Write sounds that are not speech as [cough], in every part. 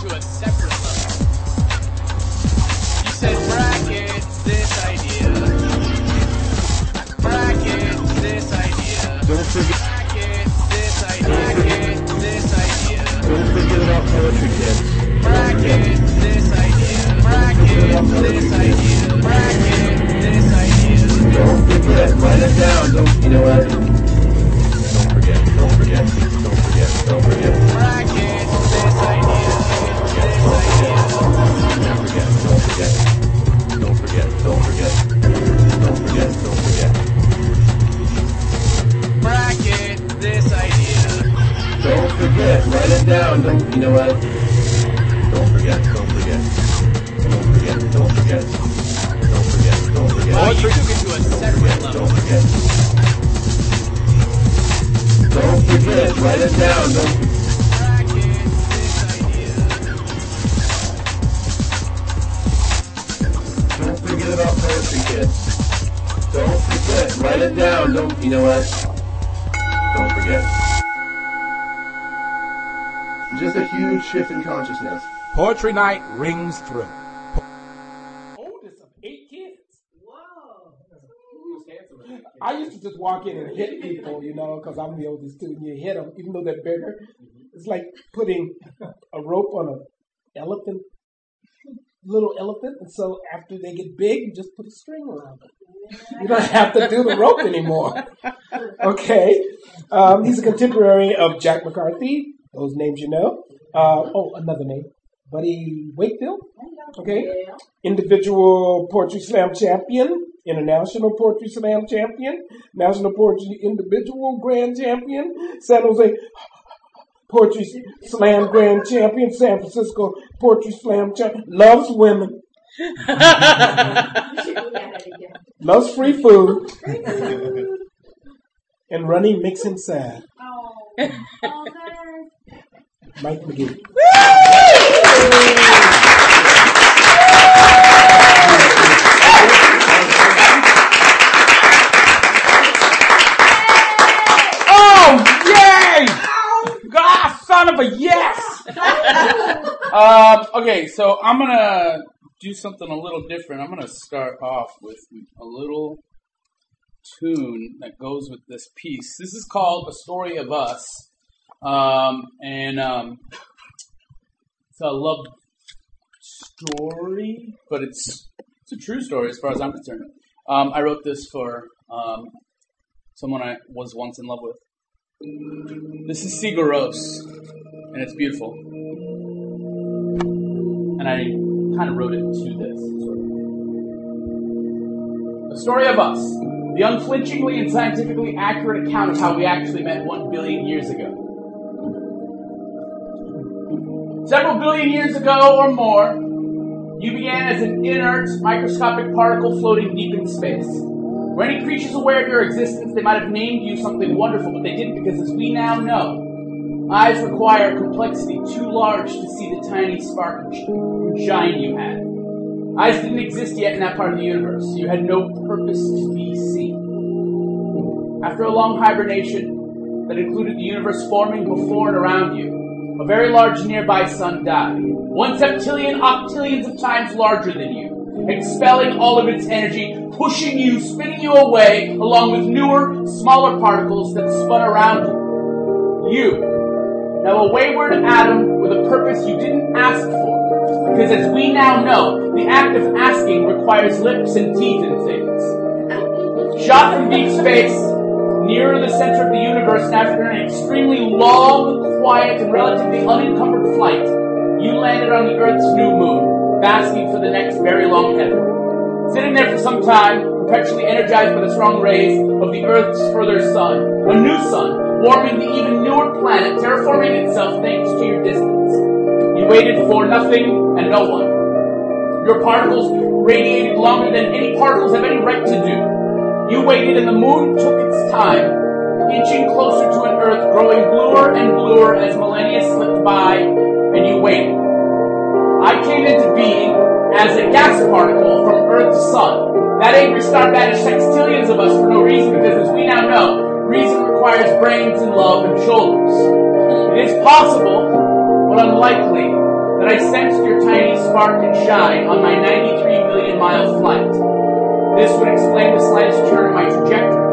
to a separate level. You said bracket this idea. Bracket this idea. Don't forget, Bracket this idea. Bracket this idea. don't forget about poetry, kids. Bracket this idea. Bracket this idea. Bracket this idea. Don't forget, write it down. Don't, you know what? Don't forget, don't forget, don't forget, don't forget. Bracket forget, don't forget. Don't forget, don't forget. Don't forget. Bracket this idea. Don't forget, write it down. Don't, you know what? Don't forget, don't forget. Don't forget, don't forget. Don't forget, don't forget. Oh, you took it to a separate level. Don't forget. Don't forget, write it down. Don't, don't forget about poetry, kids. Don't forget, write it down. Don't, you know what? Don't forget. Just a huge shift in consciousness. Poetry night rings through. oldest of eight kids. Whoa. I used to just walk in and hit people, you know, because I'm the oldest too. And you hit them, even though they're bigger. It's like putting a rope on an elephant, little elephant. And so after they get big, you just put a string around them. You don't have to do the rope anymore. [laughs] Okay. Um, he's a contemporary of Jack McCarthy. Those names you know. Uh, oh, another name. Buddy Wakefield. Okay. Individual Poetry Slam champion, International Poetry Slam champion, National Poetry Individual Grand Champion, San Jose Poetry Slam Grand Champion, San Francisco Poetry Slam champion, loves women, [laughs] loves free food, and running makes him sad. Oh, Mike McGee. Oh, yay! Of a yes! um, [laughs] okay, so I'm gonna do something a little different. I'm gonna start off with a little tune that goes with this piece. This is called "A Story of Us," um, and um, it's a love story, but it's it's a true story as far as I'm concerned. Um, I wrote this for um, someone I was once in love with. This is Sigur Rós, and it's beautiful. And I kind of wrote it to this. The story of us, the unflinchingly and scientifically accurate account of how we actually met one billion years ago. Several billion years ago or more, you began as an inert, microscopic particle floating deep in space. Were any creatures aware of your existence, they might have named you something wonderful, but they didn't because, as we now know, eyes require complexity too large to see the tiny spark of shine you had. Eyes didn't exist yet in that part of the universe. You had no purpose to be seen. After a long hibernation that included the universe forming before and around you, a very large nearby sun died. One septillion octillions of times larger than you, expelling all of its energy, pushing you, spinning you away, along with newer, smaller particles that spun around you. You, now a wayward atom with a purpose you didn't ask for, because as we now know, the act of asking requires lips and teeth and things. Shot from deep space, nearer the center of the universe, and after an extremely long, quiet, and relatively unencumbered flight, you landed on the Earth's new basking for the next very long heaven. Sitting there for some time, perpetually energized by the strong rays of the Earth's further sun, a new sun, warming the even newer planet, terraforming itself thanks to your distance. You waited for nothing and no one. Your particles radiated longer than any particles have any right to do. You waited and the moon took its time, inching closer to an Earth growing bluer and bluer as millennia slipped by, and you waited. I came into being as a gas particle from Earth's sun. That angry star banished sextillions of us for no reason because as we now know, reason requires brains and love and shoulders. It is possible, but unlikely, that I sensed your tiny spark and shine on my 93 million mile flight. This would explain the slightest turn in my trajectory.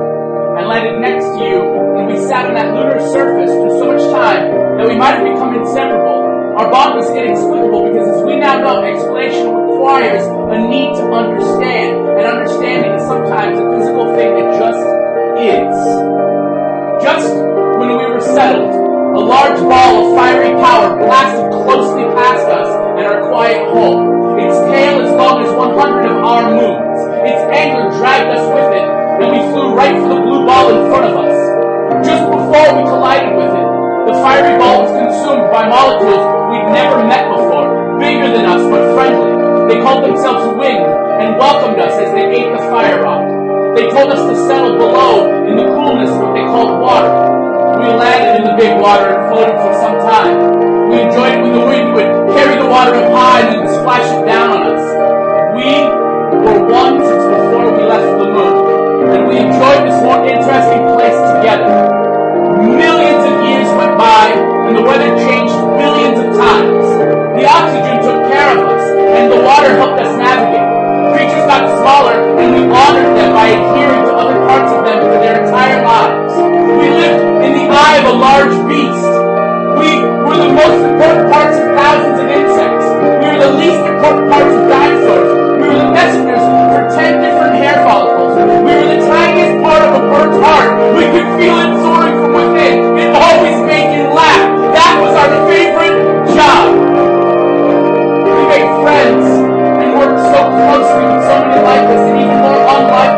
I landed next to you, and we sat on that lunar surface for so much time that we might have become inseparable. Our bond was inexplicable because as we now know, explanation requires a need to understand, and understanding is sometimes a physical thing that just is. Just when we were settled, a large ball of fiery power blasted closely past us and our quiet home. Its tail as long as 100 of our moons. Its anger dragged us with it, and we flew right for the blue ball in front of us. Just before we collided with it, the fiery ball was consumed by molecules we'd never met before, bigger than us but friendly. They called themselves wind and welcomed us as they ate the fire rock. They told us to settle below in the coolness of what they called water. We landed in the big water and floated for some time. We enjoyed it when the wind would carry the water up high and then splash it down on us. We were one since before we left the moon, and we enjoyed this more interesting place together. Millions of went by, and the weather changed billions of times. The oxygen took care of us, and the water helped us navigate. Creatures got smaller, and we honored them by adhering to other parts of them and even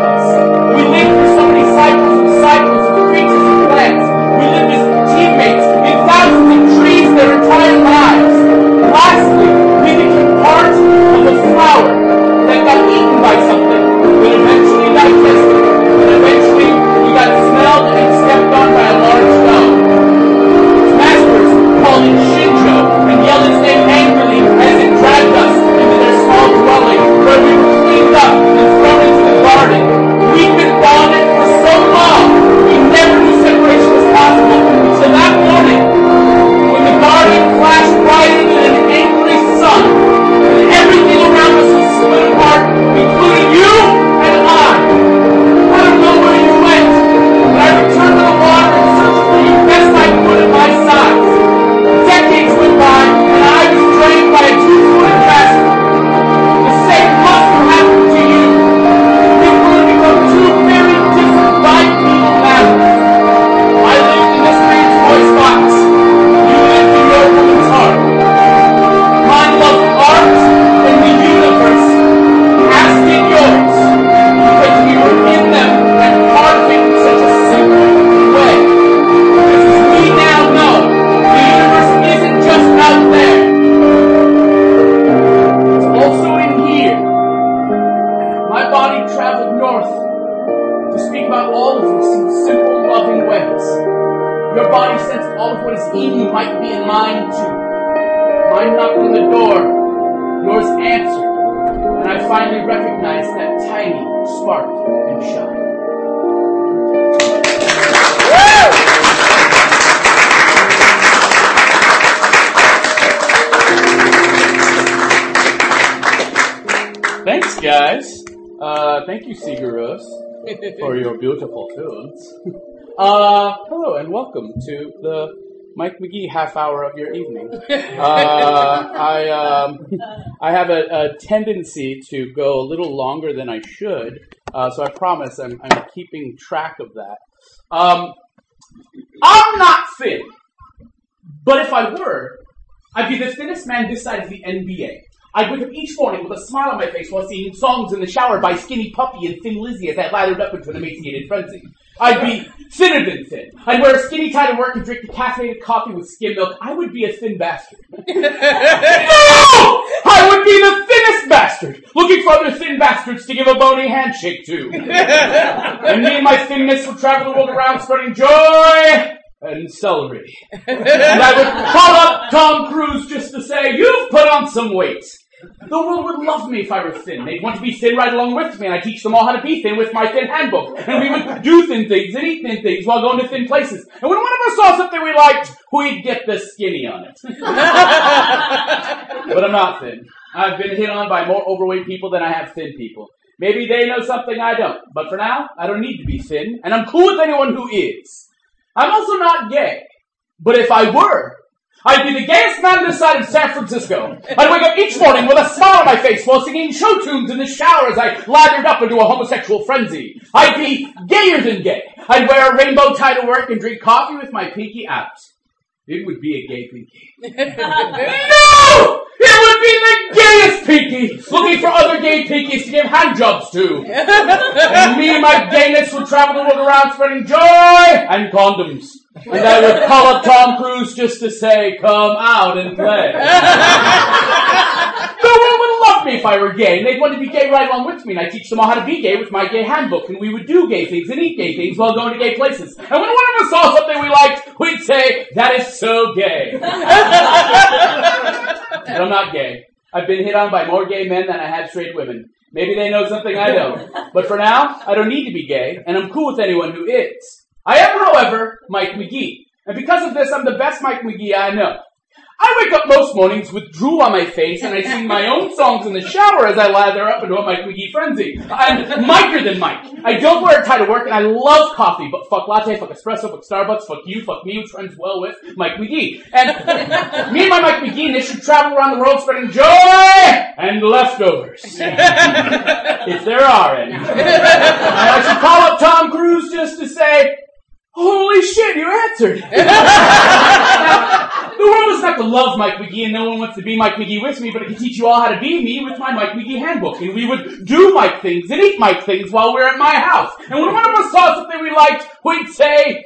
spark and shine. Thanks, guys. Uh, thank you, Sigur Rós, for your beautiful tunes. [laughs] Uh, hello and welcome to the Mike McGee half hour of your evening. Uh, I um, I have a, a tendency to go a little longer than I should, uh, so I promise I'm, I'm keeping track of that. Um, I'm not thin, but if I were, I'd be the thinnest man this side of the NBA. I'd wake up each morning with a smile on my face while singing songs in the shower by Skinny Puppy and Thin Lizzy as I lathered up into an emaciated frenzy. I'd be thinner than thin. I'd wear a skinny tie to work and drink caffeinated coffee with skim milk. I would be a thin bastard. [laughs] no! I would be the thinnest bastard, looking for other thin bastards to give a bony handshake to. and me and my thinness would travel the world around spreading joy and celery. and I would call up Tom Cruise just to say, you've put on some weight. The world would love me if I were thin. They'd want to be thin right along with me, and I teach them all how to be thin with my thin handbook. And we would do thin things and eat thin things while going to thin places. And when one of us saw something we liked, we'd get the skinny on it. [laughs] but I'm not thin. I've been hit on by more overweight people than I have thin people. Maybe they know something I don't, but for now, I don't need to be thin, and I'm cool with anyone who is. I'm also not gay, but if I were, I'd be the gayest man this side of San Francisco. I'd wake up each morning with a smile on my face while singing show tunes in the shower as I lathered up into a homosexual frenzy. I'd be gayer than gay. I'd wear a rainbow tie to work and drink coffee with my pinky out. It would be a gay pinky. [laughs] no! It would be the gayest pinky, looking for other gay pinkies to give handjobs to. and me and my gayness would travel the world around spreading joy and condoms. And I would call up Tom Cruise just to say, come out and play. [laughs] the world would love me if I were gay, and they'd want to be gay right along with me, and I'd teach them all how to be gay with my gay handbook, and we would do gay things and eat gay things while going to gay places. And when one of us saw something we liked, we'd say, that is so gay. [laughs] and I'm not gay. I've been hit on by more gay men than I have straight women. Maybe they know something I don't. But for now, I don't need to be gay, and I'm cool with anyone who is. I am, however, Mike McGee. And because of this, I'm the best Mike McGee I know. I wake up most mornings with drool on my face and I sing my own songs in the shower as I lather up into a Mike McGee frenzy. I'm Miker than Mike. I don't wear a tie to work and I love coffee, but fuck latte, fuck espresso, fuck Starbucks, fuck you, fuck me, which trends well with Mike McGee. And [laughs] me and my Mike McGee and should travel around the world spreading joy and leftovers. [laughs] if there are any. I should call up Tom Cruise just to say, Holy shit, you answered! [laughs] the world doesn't have to love Mike McGee and no one wants to be Mike McGee with me, but I can teach you all how to be me with my Mike McGee handbook. And we would do Mike things and eat Mike things while we are at my house. And when one of us saw something we liked, we'd say,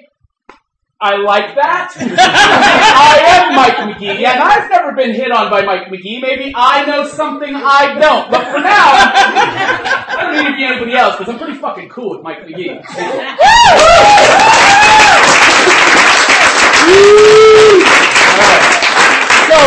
I like that. [laughs] I am Mike McGee, and I've never been hit on by Mike McGee. Maybe I know something I don't. But for now, [laughs] I don't need to be anybody else because I'm pretty fucking cool with Mike McGee. Alright. So,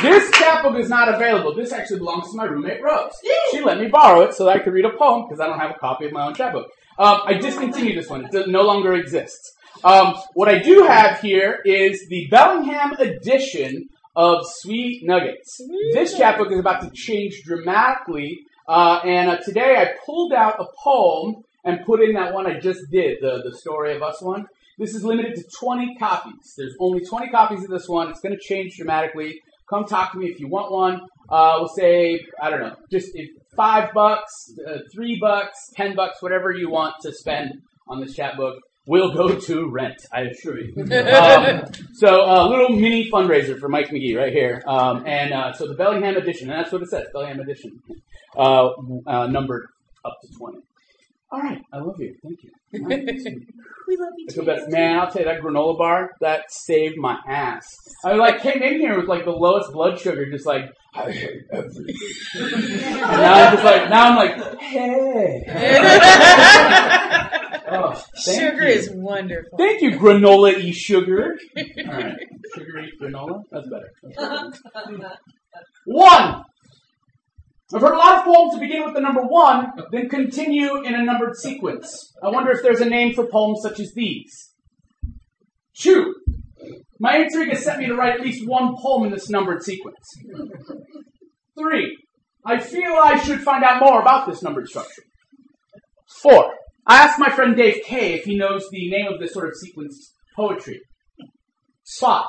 this chapbook is not available. This actually belongs to my roommate Rose. She let me borrow it so that I could read a poem because I don't have a copy of my own chapbook. Um, I discontinued this one. It no longer exists. Um, what I do have here is the Bellingham edition of Sweet Nuggets. This chapbook is about to change dramatically, uh, and uh, today I pulled out a poem and put in that one I just did, the, the Story of Us one. This is limited to 20 copies. There's only 20 copies of this one. It's going to change dramatically. Come talk to me if you want one. Uh, we'll say, I don't know, just if five bucks, uh, three bucks, ten bucks, whatever you want to spend on this chapbook will go to rent, I assure you. [laughs] um, so a little mini fundraiser for Mike McGee right here. Um, and uh, so the Bellingham edition, and that's what it says, Bellingham edition, uh, uh, numbered up to 20. All right, I love you. Thank you. [laughs] We love you too. better. Man, I'll tell you that granola bar that saved my ass. I like came in here with like the lowest blood sugar, just like I hate everything. and now I'm just like now I'm like hey. [laughs] Oh, Sugar you. is wonderful. Thank you, granola e sugar. [laughs] All right, sugar sugary granola. That's better. That's better. One. I've heard a lot of poems begin with the number one, then continue in a numbered sequence. I wonder if there's a name for poems such as these. Two. My intrigue has set me to write at least one poem in this numbered sequence. Three. I feel I should find out more about this numbered structure. Four. I asked my friend Dave Kay if he knows the name of this sort of sequence poetry. Five.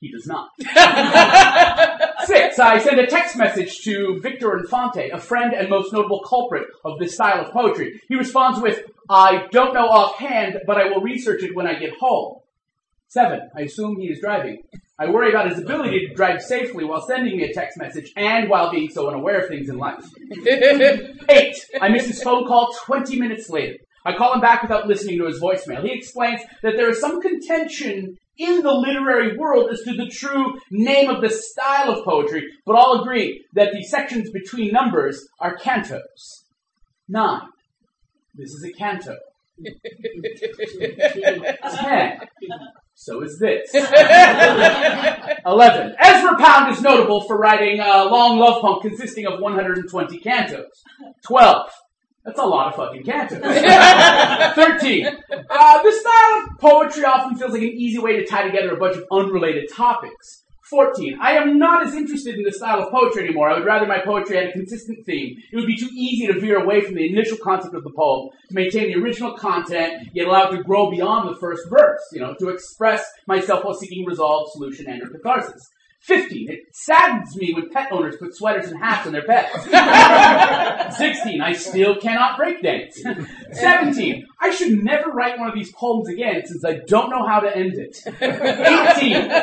He does not. [laughs] Six, I send a text message to Victor Infante, a friend and most notable culprit of this style of poetry. He responds with, I don't know offhand, but I will research it when I get home. Seven, I assume he is driving. I worry about his ability to drive safely while sending me a text message and while being so unaware of things in life. [laughs] Eight, I miss his phone call 20 minutes later. I call him back without listening to his voicemail. He explains that there is some contention in the literary world as to the true name of the style of poetry, but all agree that the sections between numbers are cantos. Nine. This is a canto. Ten. So is this. Eleven. Ezra Pound is notable for writing a long love poem consisting of 120 cantos. Twelve. That's a lot of fucking cantos. [laughs] Thirteen. Uh, this style of poetry often feels like an easy way to tie together a bunch of unrelated topics. 14. I am not as interested in the style of poetry anymore. I would rather my poetry had a consistent theme. It would be too easy to veer away from the initial concept of the poem, to maintain the original content, yet allow it to grow beyond the first verse, you know, to express myself while seeking resolve, solution, and or catharsis. 15. It saddens me when pet owners put sweaters and hats on their pets. [laughs] 16. I still cannot break dance. [laughs] 17. I should never write one of these poems again since I don't know how to end it.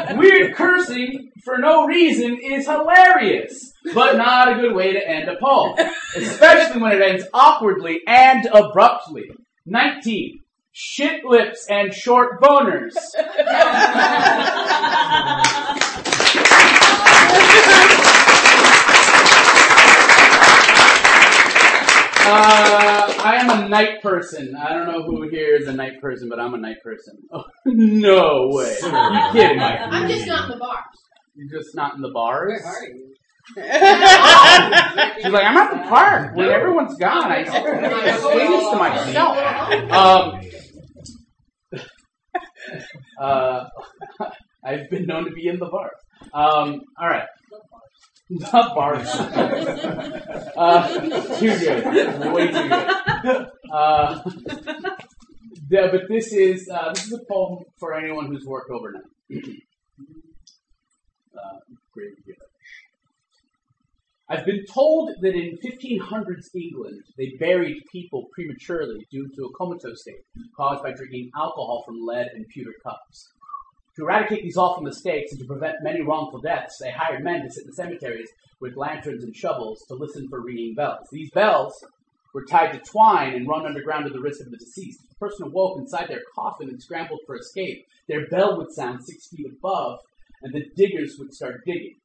18. Weird cursing for no reason is hilarious, but not a good way to end a poem, especially when it ends awkwardly and abruptly. 19. Shit lips and short boners. [laughs] Uh, I am a night person. I don't know who here is a night person, but I'm a night person. [laughs] Oh, no way. You kidding, Mike? I'm just not in the bars. You're just not in the bars? Where are you? She's like, I'm at the park. When everyone's gone, I have space to myself. Um, [laughs] uh, [laughs] I've been known to be in the bars. Um, all right. Not bars. [laughs] uh, too good. Way too good. Uh, yeah, but this is uh, this is a poem for anyone who's worked overnight. [clears throat] uh, great. I've been told that in 1500s England they buried people prematurely due to a comatose state caused by drinking alcohol from lead and pewter cups. To eradicate these awful mistakes and to prevent many wrongful deaths, they hired men to sit in the cemeteries with lanterns and shovels to listen for ringing bells. These bells were tied to twine and run underground to the wrist of the deceased. If the person awoke inside their coffin and scrambled for escape, their bell would sound six feet above, and the diggers would start digging.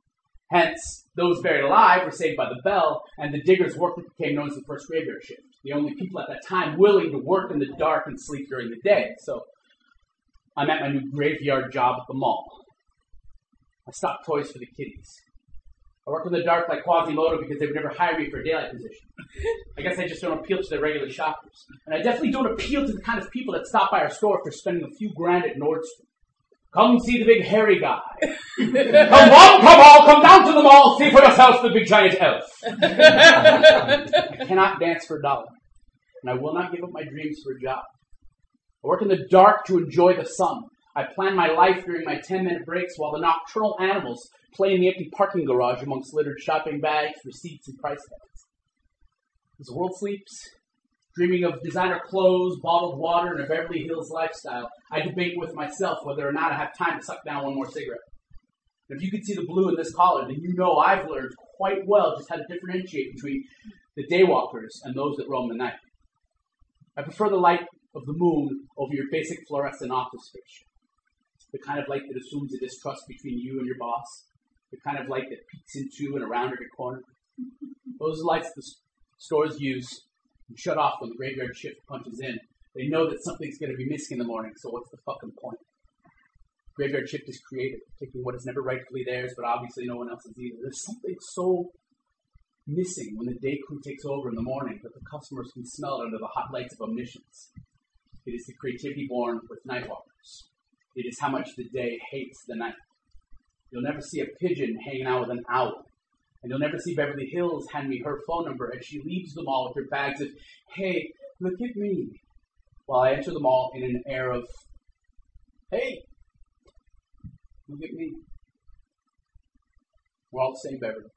Hence, those buried alive were saved by the bell, and the diggers' work became known as the first graveyard shift. The only people at that time willing to work in the dark and sleep during the day. So, I'm at my new graveyard job at the mall. I stock toys for the kiddies. I work in the dark like Quasimodo because they would never hire me for a daylight position. I guess I just don't appeal to the regular shoppers. And I definitely don't appeal to the kind of people that stop by our store after spending a few grand at Nordstrom. Come see the big hairy guy. [laughs] come on, come on, come down to the mall, see for yourself the big giant elf. [laughs] I cannot dance for a dollar. And I will not give up my dreams for a job. I work in the dark to enjoy the sun. I plan my life during my 10 minute breaks while the nocturnal animals play in the empty parking garage amongst littered shopping bags, receipts, and price tags. As the world sleeps, dreaming of designer clothes, bottled water, and a Beverly Hills lifestyle, I debate with myself whether or not I have time to suck down one more cigarette. If you could see the blue in this collar, then you know I've learned quite well just how to differentiate between the daywalkers and those that roam the night. I prefer the light of the moon over your basic fluorescent office fish. The kind of light that assumes a distrust between you and your boss. The kind of light that peeks into and around every corner. Those lights the stores use and shut off when the graveyard shift punches in. They know that something's going to be missing in the morning, so what's the fucking point? Graveyard shift is creative, taking what is never rightfully theirs, but obviously no one else's either. There's something so missing when the day crew takes over in the morning that the customers can smell it under the hot lights of omniscience. It is the creativity born with nightwalkers. It is how much the day hates the night. You'll never see a pigeon hanging out with an owl. And you'll never see Beverly Hills hand me her phone number as she leaves the mall with her bags of, hey, look at me. While I enter the mall in an air of, hey, look at me. We're all the same, Beverly.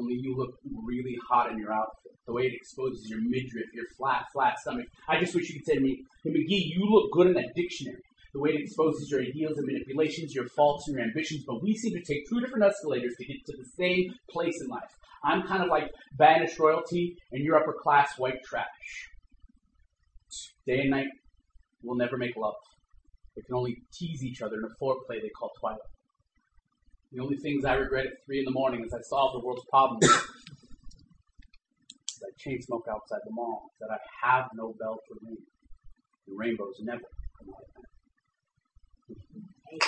Only you look really hot in your outfit. The way it exposes your midriff, your flat, flat stomach. I just wish you could say to me, hey, McGee, you look good in that dictionary the way it exposes your ideals and manipulations, your faults and your ambitions, but we seem to take two different escalators to get to the same place in life. I'm kind of like banished royalty, and you're upper class white trash. Day and night we'll never make love. They can only tease each other in a foreplay they call twilight. The only things I regret at three in the morning is I solved the world's problems I chain smoke outside the mall, that I have no bell to ring. The rainbows never come out night.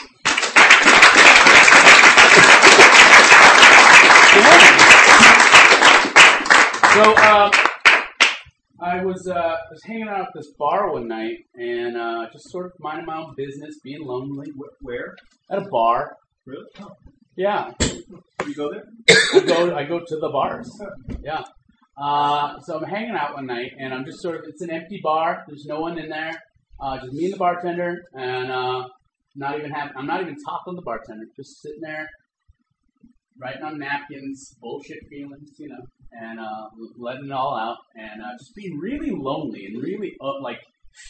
So um, I was uh, was hanging out at this bar one night and uh, just sort of minding my own business, being lonely. Where? At a bar. Really? Yeah, You go there? I go I go to the bars. Yeah. Uh, so I'm hanging out one night, and I'm just sort of it's an empty bar. There's no one in there. Uh, just me and the bartender, and uh, not even having I'm not even talking to the bartender. Just sitting there, writing on napkins, bullshit feelings, you know, and uh, letting it all out, and uh, just being really lonely and really uh, like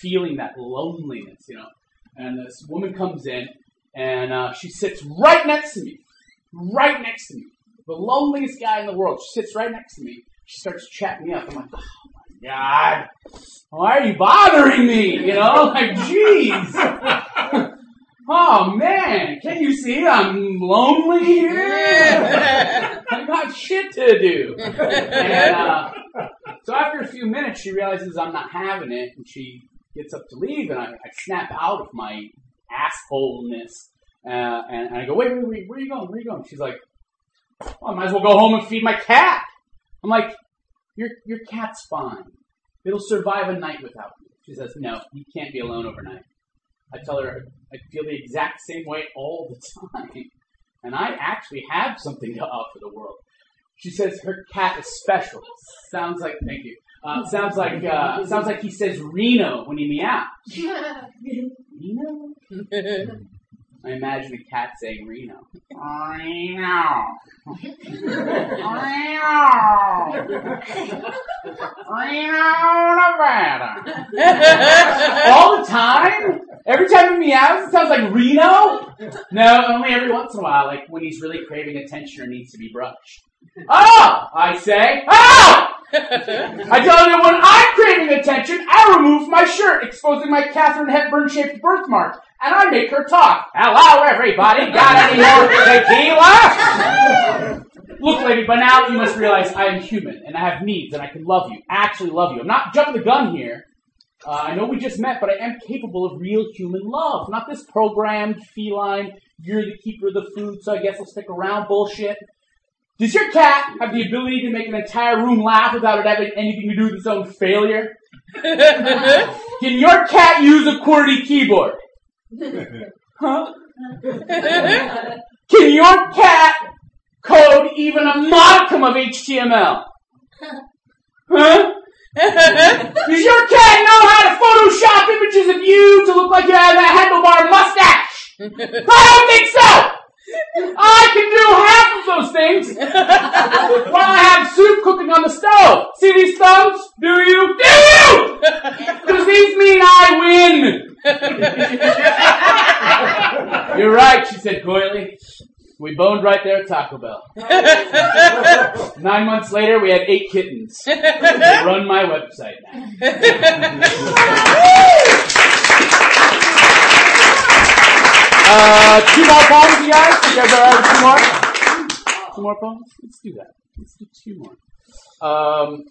feeling that loneliness, you know. And this woman comes in, and uh, she sits right next to me, right next to me. The loneliest guy in the world. She sits right next to me. She starts chatting me up. I'm like, oh my god, why are you bothering me? You know, like, jeez. [laughs] Oh man, can you see I'm lonely here? I got shit to do. And, uh, so after a few minutes, she realizes I'm not having it, and she gets up to leave, and I, I snap out of my assholeness, uh, and, and I go, wait, wait, wait, where are you going? Where are you going? She's like, well, I might as well go home and feed my cat. I'm like, your your cat's fine. It'll survive a night without you. She says, no, you can't be alone overnight. I tell her I feel the exact same way all the time. And I actually have something to offer the world. She says her cat is special. Sounds like, thank you. Uh, sounds like, uh, sounds like he says Reno when he meows. Reno? I imagine a cat saying Reno. Reno. Reno. Reno, Nevada. All the time? Every time he meows, it sounds like Reno? No, only every once in a while, like when he's really craving attention or needs to be brushed. Oh! I say, oh! I tell you, when I'm craving attention, I remove my shirt, exposing my Katharine Hepburn shaped birthmark, and I make her talk. Hello, everybody. Got any more tequila? Look, lady, by now you must realize I am human, and I have needs, and I can love you. Actually love you. I'm not jumping the gun here. Uh, I know we just met, but I am capable of real human love. Not this programmed, feline, you're the keeper of the food, so I guess I'll stick around bullshit. Does your cat have the ability to make an entire room laugh without it having anything to do with its own failure? [laughs] Can your cat use a QWERTY keyboard? Huh? [laughs] Can your cat code even a modicum of HTML? Huh? Does your cat know how to Photoshop images of you to look like you have a handlebar mustache? I don't think so! I can do half of those things while I have soup cooking on the stove. See these thumbs? Do you? Do you? Because these mean I win. You're right, she said coyly. We boned right there at Taco Bell. Nine months later, we had eight kittens. They run my website now. [laughs] Uh, two more poems, you guys? You guys are ready? Two more? Two more poems? Let's do that. Let's do two more. Um,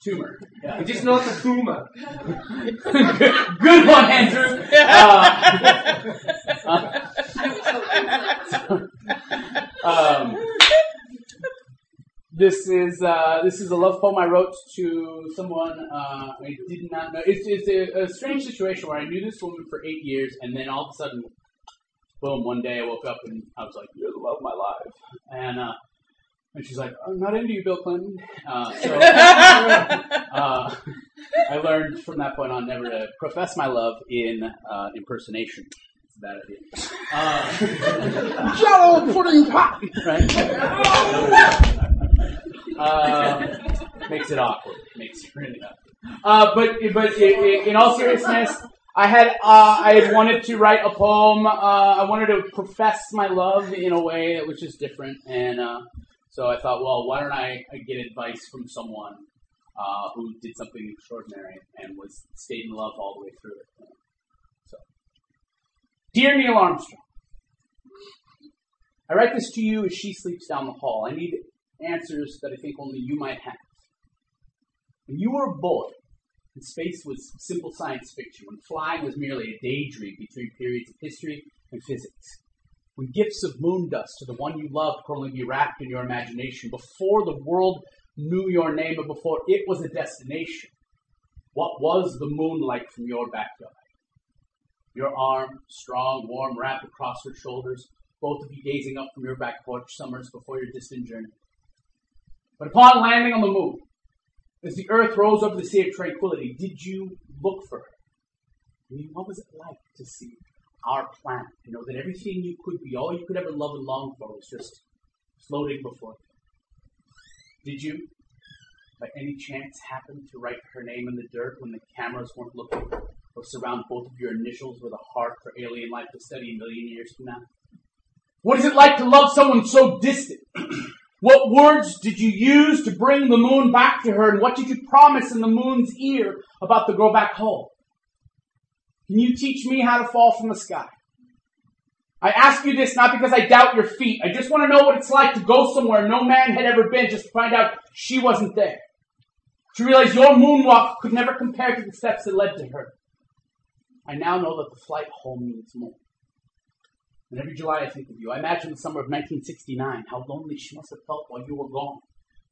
tumor. Yeah. It is not a tumor. good, [laughs] good one, Andrew. Uh, [laughs] um, this is uh, this is a love poem I wrote to someone uh, I did not know. It's, it's a, a strange situation where I knew this woman for eight years, and then all of a sudden, boom! One day I woke up and I was like, "You're the love of my life," and uh, and she's like, "I'm not into you, Bill Clinton." Uh, so [laughs] uh, I learned from that point on never to profess my love in uh, impersonation. It's a bad idea. Uh, Jello pudding pop. [laughs] right? [laughs] Uh, [laughs] makes it awkward. Makes it really awkward. Uh, but but i- i- in all seriousness, I had uh, I had wanted to write a poem. Uh, I wanted to profess my love in a way that was just different, and uh, so I thought, well, why don't I, I get advice from someone uh, who did something extraordinary and was stayed in love all the way through it. So, dear Neil Armstrong. I write this to you as she sleeps down the hall. I need answers that I think only you might have. When you were a boy, and space was simple science fiction, when flying was merely a daydream between periods of history and physics, when gifts of moon dust to the one you loved could only be wrapped in your imagination, before the world knew your name and before it was a destination, what was the moon like from your backyard? Your arm, strong, warm, wrapped across her shoulders, both of you gazing up from your back porch summers before your distant journey. But upon landing on the moon, as the earth rose over the sea of tranquility, did you look for her? I mean, what was it like to see our planet? You know, that everything you could be, all you could ever love and long for was just floating before you. Did you, by any chance, happen to write her name in the dirt when the cameras weren't looking, or surround both of your initials with a heart for alien life to study a million years from now? What is it like to love someone so distant? [clears throat] What words did you use to bring the moon back to her, and what did you promise in the moon's ear about the go back home? Can you teach me how to fall from the sky? I ask you this not because I doubt your feet. I just want to know what it's like to go somewhere no man had ever been just to find out she wasn't there. To realize your moonwalk could never compare to the steps that led to her. I now know that the flight home means more. And every July I think of you. I imagine the summer of 1969, how lonely she must have felt while you were gone.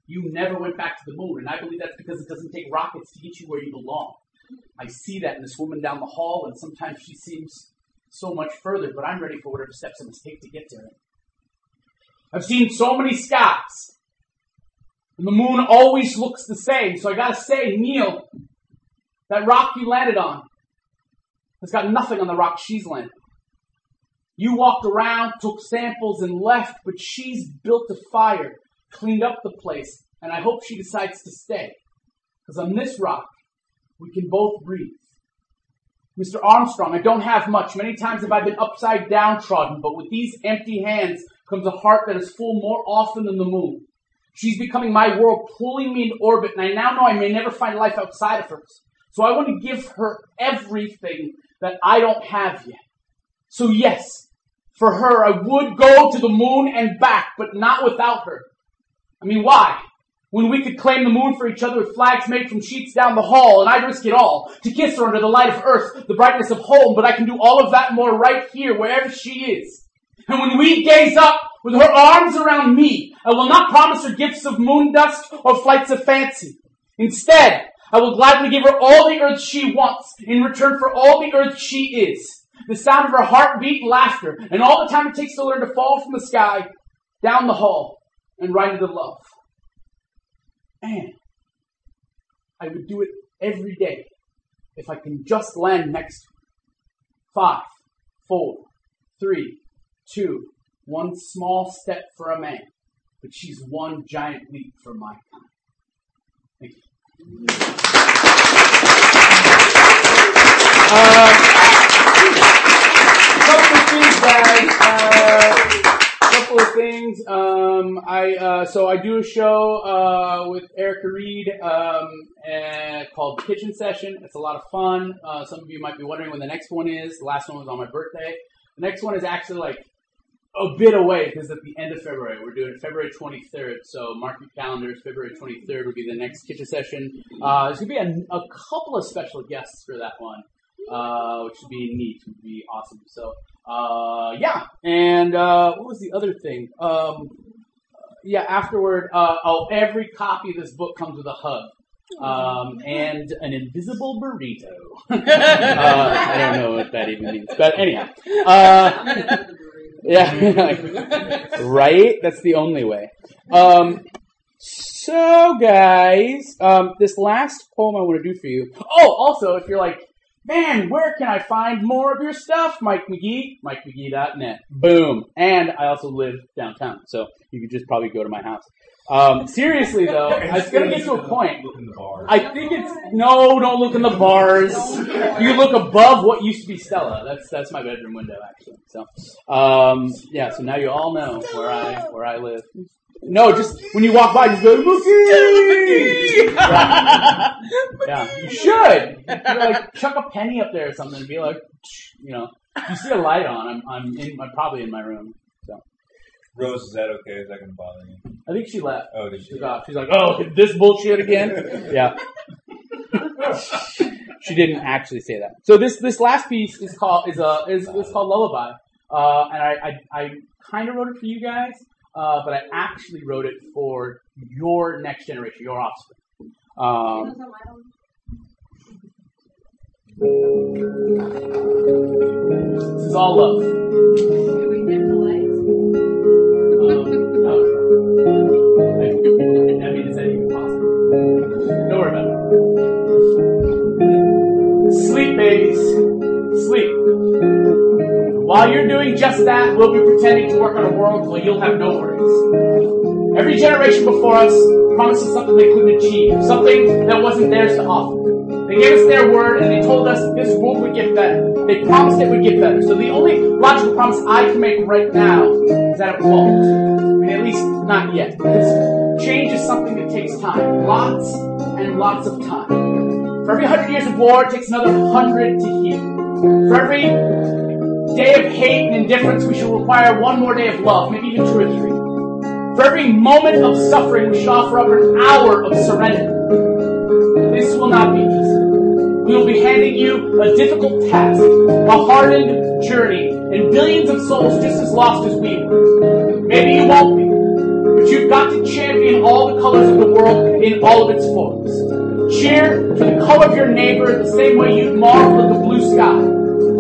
You never went back to the moon, and I believe that's because it doesn't take rockets to get you where you belong. I see that in this woman down the hall, and sometimes she seems so much further, but I'm ready for whatever steps I must take to get to her. I've seen so many skies, and the moon always looks the same. So I gotta say, Neil, that rock you landed on has got nothing on the rock she's landed. You walked around, took samples, and left, but she's built a fire, cleaned up the place, and I hope she decides to stay. Because on this rock, we can both breathe. Mr. Armstrong, I don't have much. Many times have I been upside downtrodden, but with these empty hands comes a heart that is full more often than the moon. She's becoming my world, pulling me in orbit, and I now know I may never find life outside of hers. So I want to give her everything that I don't have yet. So yes, for her, I would go to the moon and back, but not without her. I mean, why? When we could claim the moon for each other with flags made from sheets down the hall, and I'd risk it all to kiss her under the light of earth, the brightness of home, but I can do all of that more right here, wherever she is. And when we gaze up with her arms around me, I will not promise her gifts of moon dust or flights of fancy. Instead, I will gladly give her all the earth she wants in return for all the earth she is the sound of her heartbeat, and laughter, and all the time it takes to learn to fall from the sky, down the hall, and right into love. And I would do it every day if I can just land next to her. Five, four, three, two, one small step for a man, but she's one giant leap for my kind. Thank you. Uh, couple of things, guys. Uh, couple of things. Um, I uh, so I do a show uh, with Erica Reed um, called Kitchen Session. It's a lot of fun. Uh, some of you might be wondering when the next one is. The last one was on my birthday. The next one is actually like a bit away because at the end of February. We're doing February 23rd, so mark your calendars. February 23rd will be the next kitchen session. Uh, there's gonna be a, a couple of special guests for that one uh, which would be neat, would be awesome. So, uh, yeah. And uh, what was the other thing? Um, yeah, afterward, uh, oh, every copy of this book comes with a hug. Um, and an invisible burrito. [laughs] uh, I don't know what that even means, but anyhow, uh, yeah, [laughs] right. That's the only way. Um, so, guys, um, this last poem I want to do for you. Oh, also, if you're like, man, where can I find more of your stuff, Mike McGee? MikeMcGee.net. Boom. And I also live downtown, so you could just probably go to my house. Um, seriously though, [laughs] it's gonna get to a point. I think it's no, don't look in the bars. You look above what used to be Stella. That's that's my bedroom window actually. So, um, yeah. So now you all know where I where I live. No, just when you walk by, just go, Mookie! yeah. yeah, you should. You like chuck a penny up there or something and be like, you know, you see a light on. I'm, I'm, in, I'm probably in my room. So Rose, is that okay? Is that going to bother you? I think she left. Oh, did she? She's off. She's like, oh, this bullshit again. [laughs] yeah. she didn't actually say that. So this this last piece is called is a is, is called Lullaby, uh, and I I, I kind of wrote it for you guys uh, but I actually wrote it for your next generation, your offspring. Um, This is all love. Um, that? Don't worry about it. Sleep, babies. While you're doing just that, we'll be pretending to work on a world where you'll have no worries. Every generation before us promises something they couldn't achieve, something that wasn't theirs to offer. They gave us their word and they told us this world would get better. They promised it would get better. So the only logical promise I can make right now is that it won't. Mean, at least not yet. Because change is something that takes time. Lots and lots of time. For every hundred years of war, it takes another hundred to heal. For every day of hate and indifference, we shall require one more day of love, maybe even two or three. For every moment of suffering, we shall offer up an hour of serenity. This will not be easy. We will be handing you a difficult task, a hardened journey, and billions of souls just as lost as we were. Maybe you won't be, but you've got to champion all the colors of the world in all of its forms. Cheer for the color of your neighbor the same way you'd marvel at the blue sky.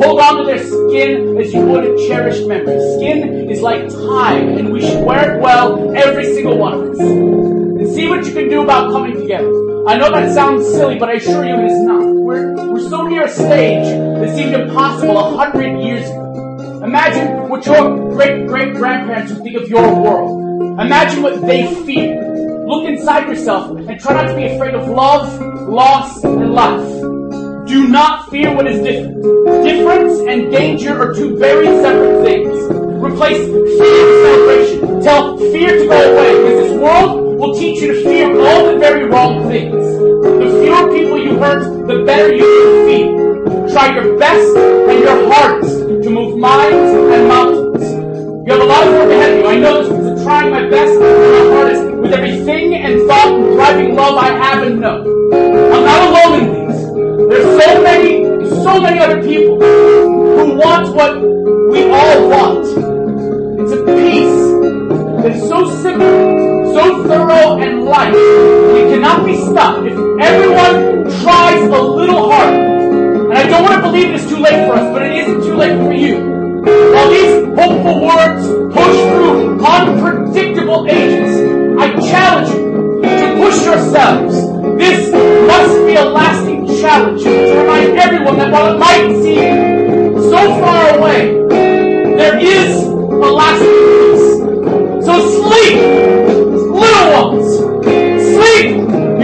Hold on to their skin as you would a cherished memory. Skin is like time, and we should wear it well, every single one of us. And see what you can do about coming together. I know that sounds silly, but I assure you it is not. We're, we're so near a stage that seemed impossible a hundred years ago. Imagine what your great great grandparents would think of your world. Imagine what they fear. Look inside yourself and try not to be afraid of love, loss, and life. Do not fear what is different. Difference and danger are two very separate things. Replace fear with celebration. Tell fear to go away, because this world will teach you to fear all the very wrong things. The fewer people you hurt, the better you will feel. Try your best and your hardest to move minds and mountains. You have a lot of work ahead of you. I know this because I'm trying my best and my hardest with everything and thought and driving love I have and know. I'm not alone so many, so many other people who want what we all want. It's a peace that is so simple, so thorough and light. It cannot be stopped if everyone tries a little harder. And I don't want to believe it is too late for us, but it isn't too late for you. While these hopeful words push through unpredictable ages, I challenge you to push yourselves. This must be a lasting challenge you to remind everyone that while it might seem so far away, there is a lasting peace. So sleep, little ones. Sleep,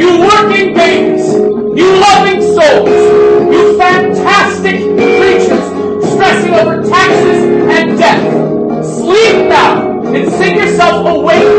you working babies. You loving souls. You fantastic creatures stressing over taxes and death. Sleep now and sing yourself awake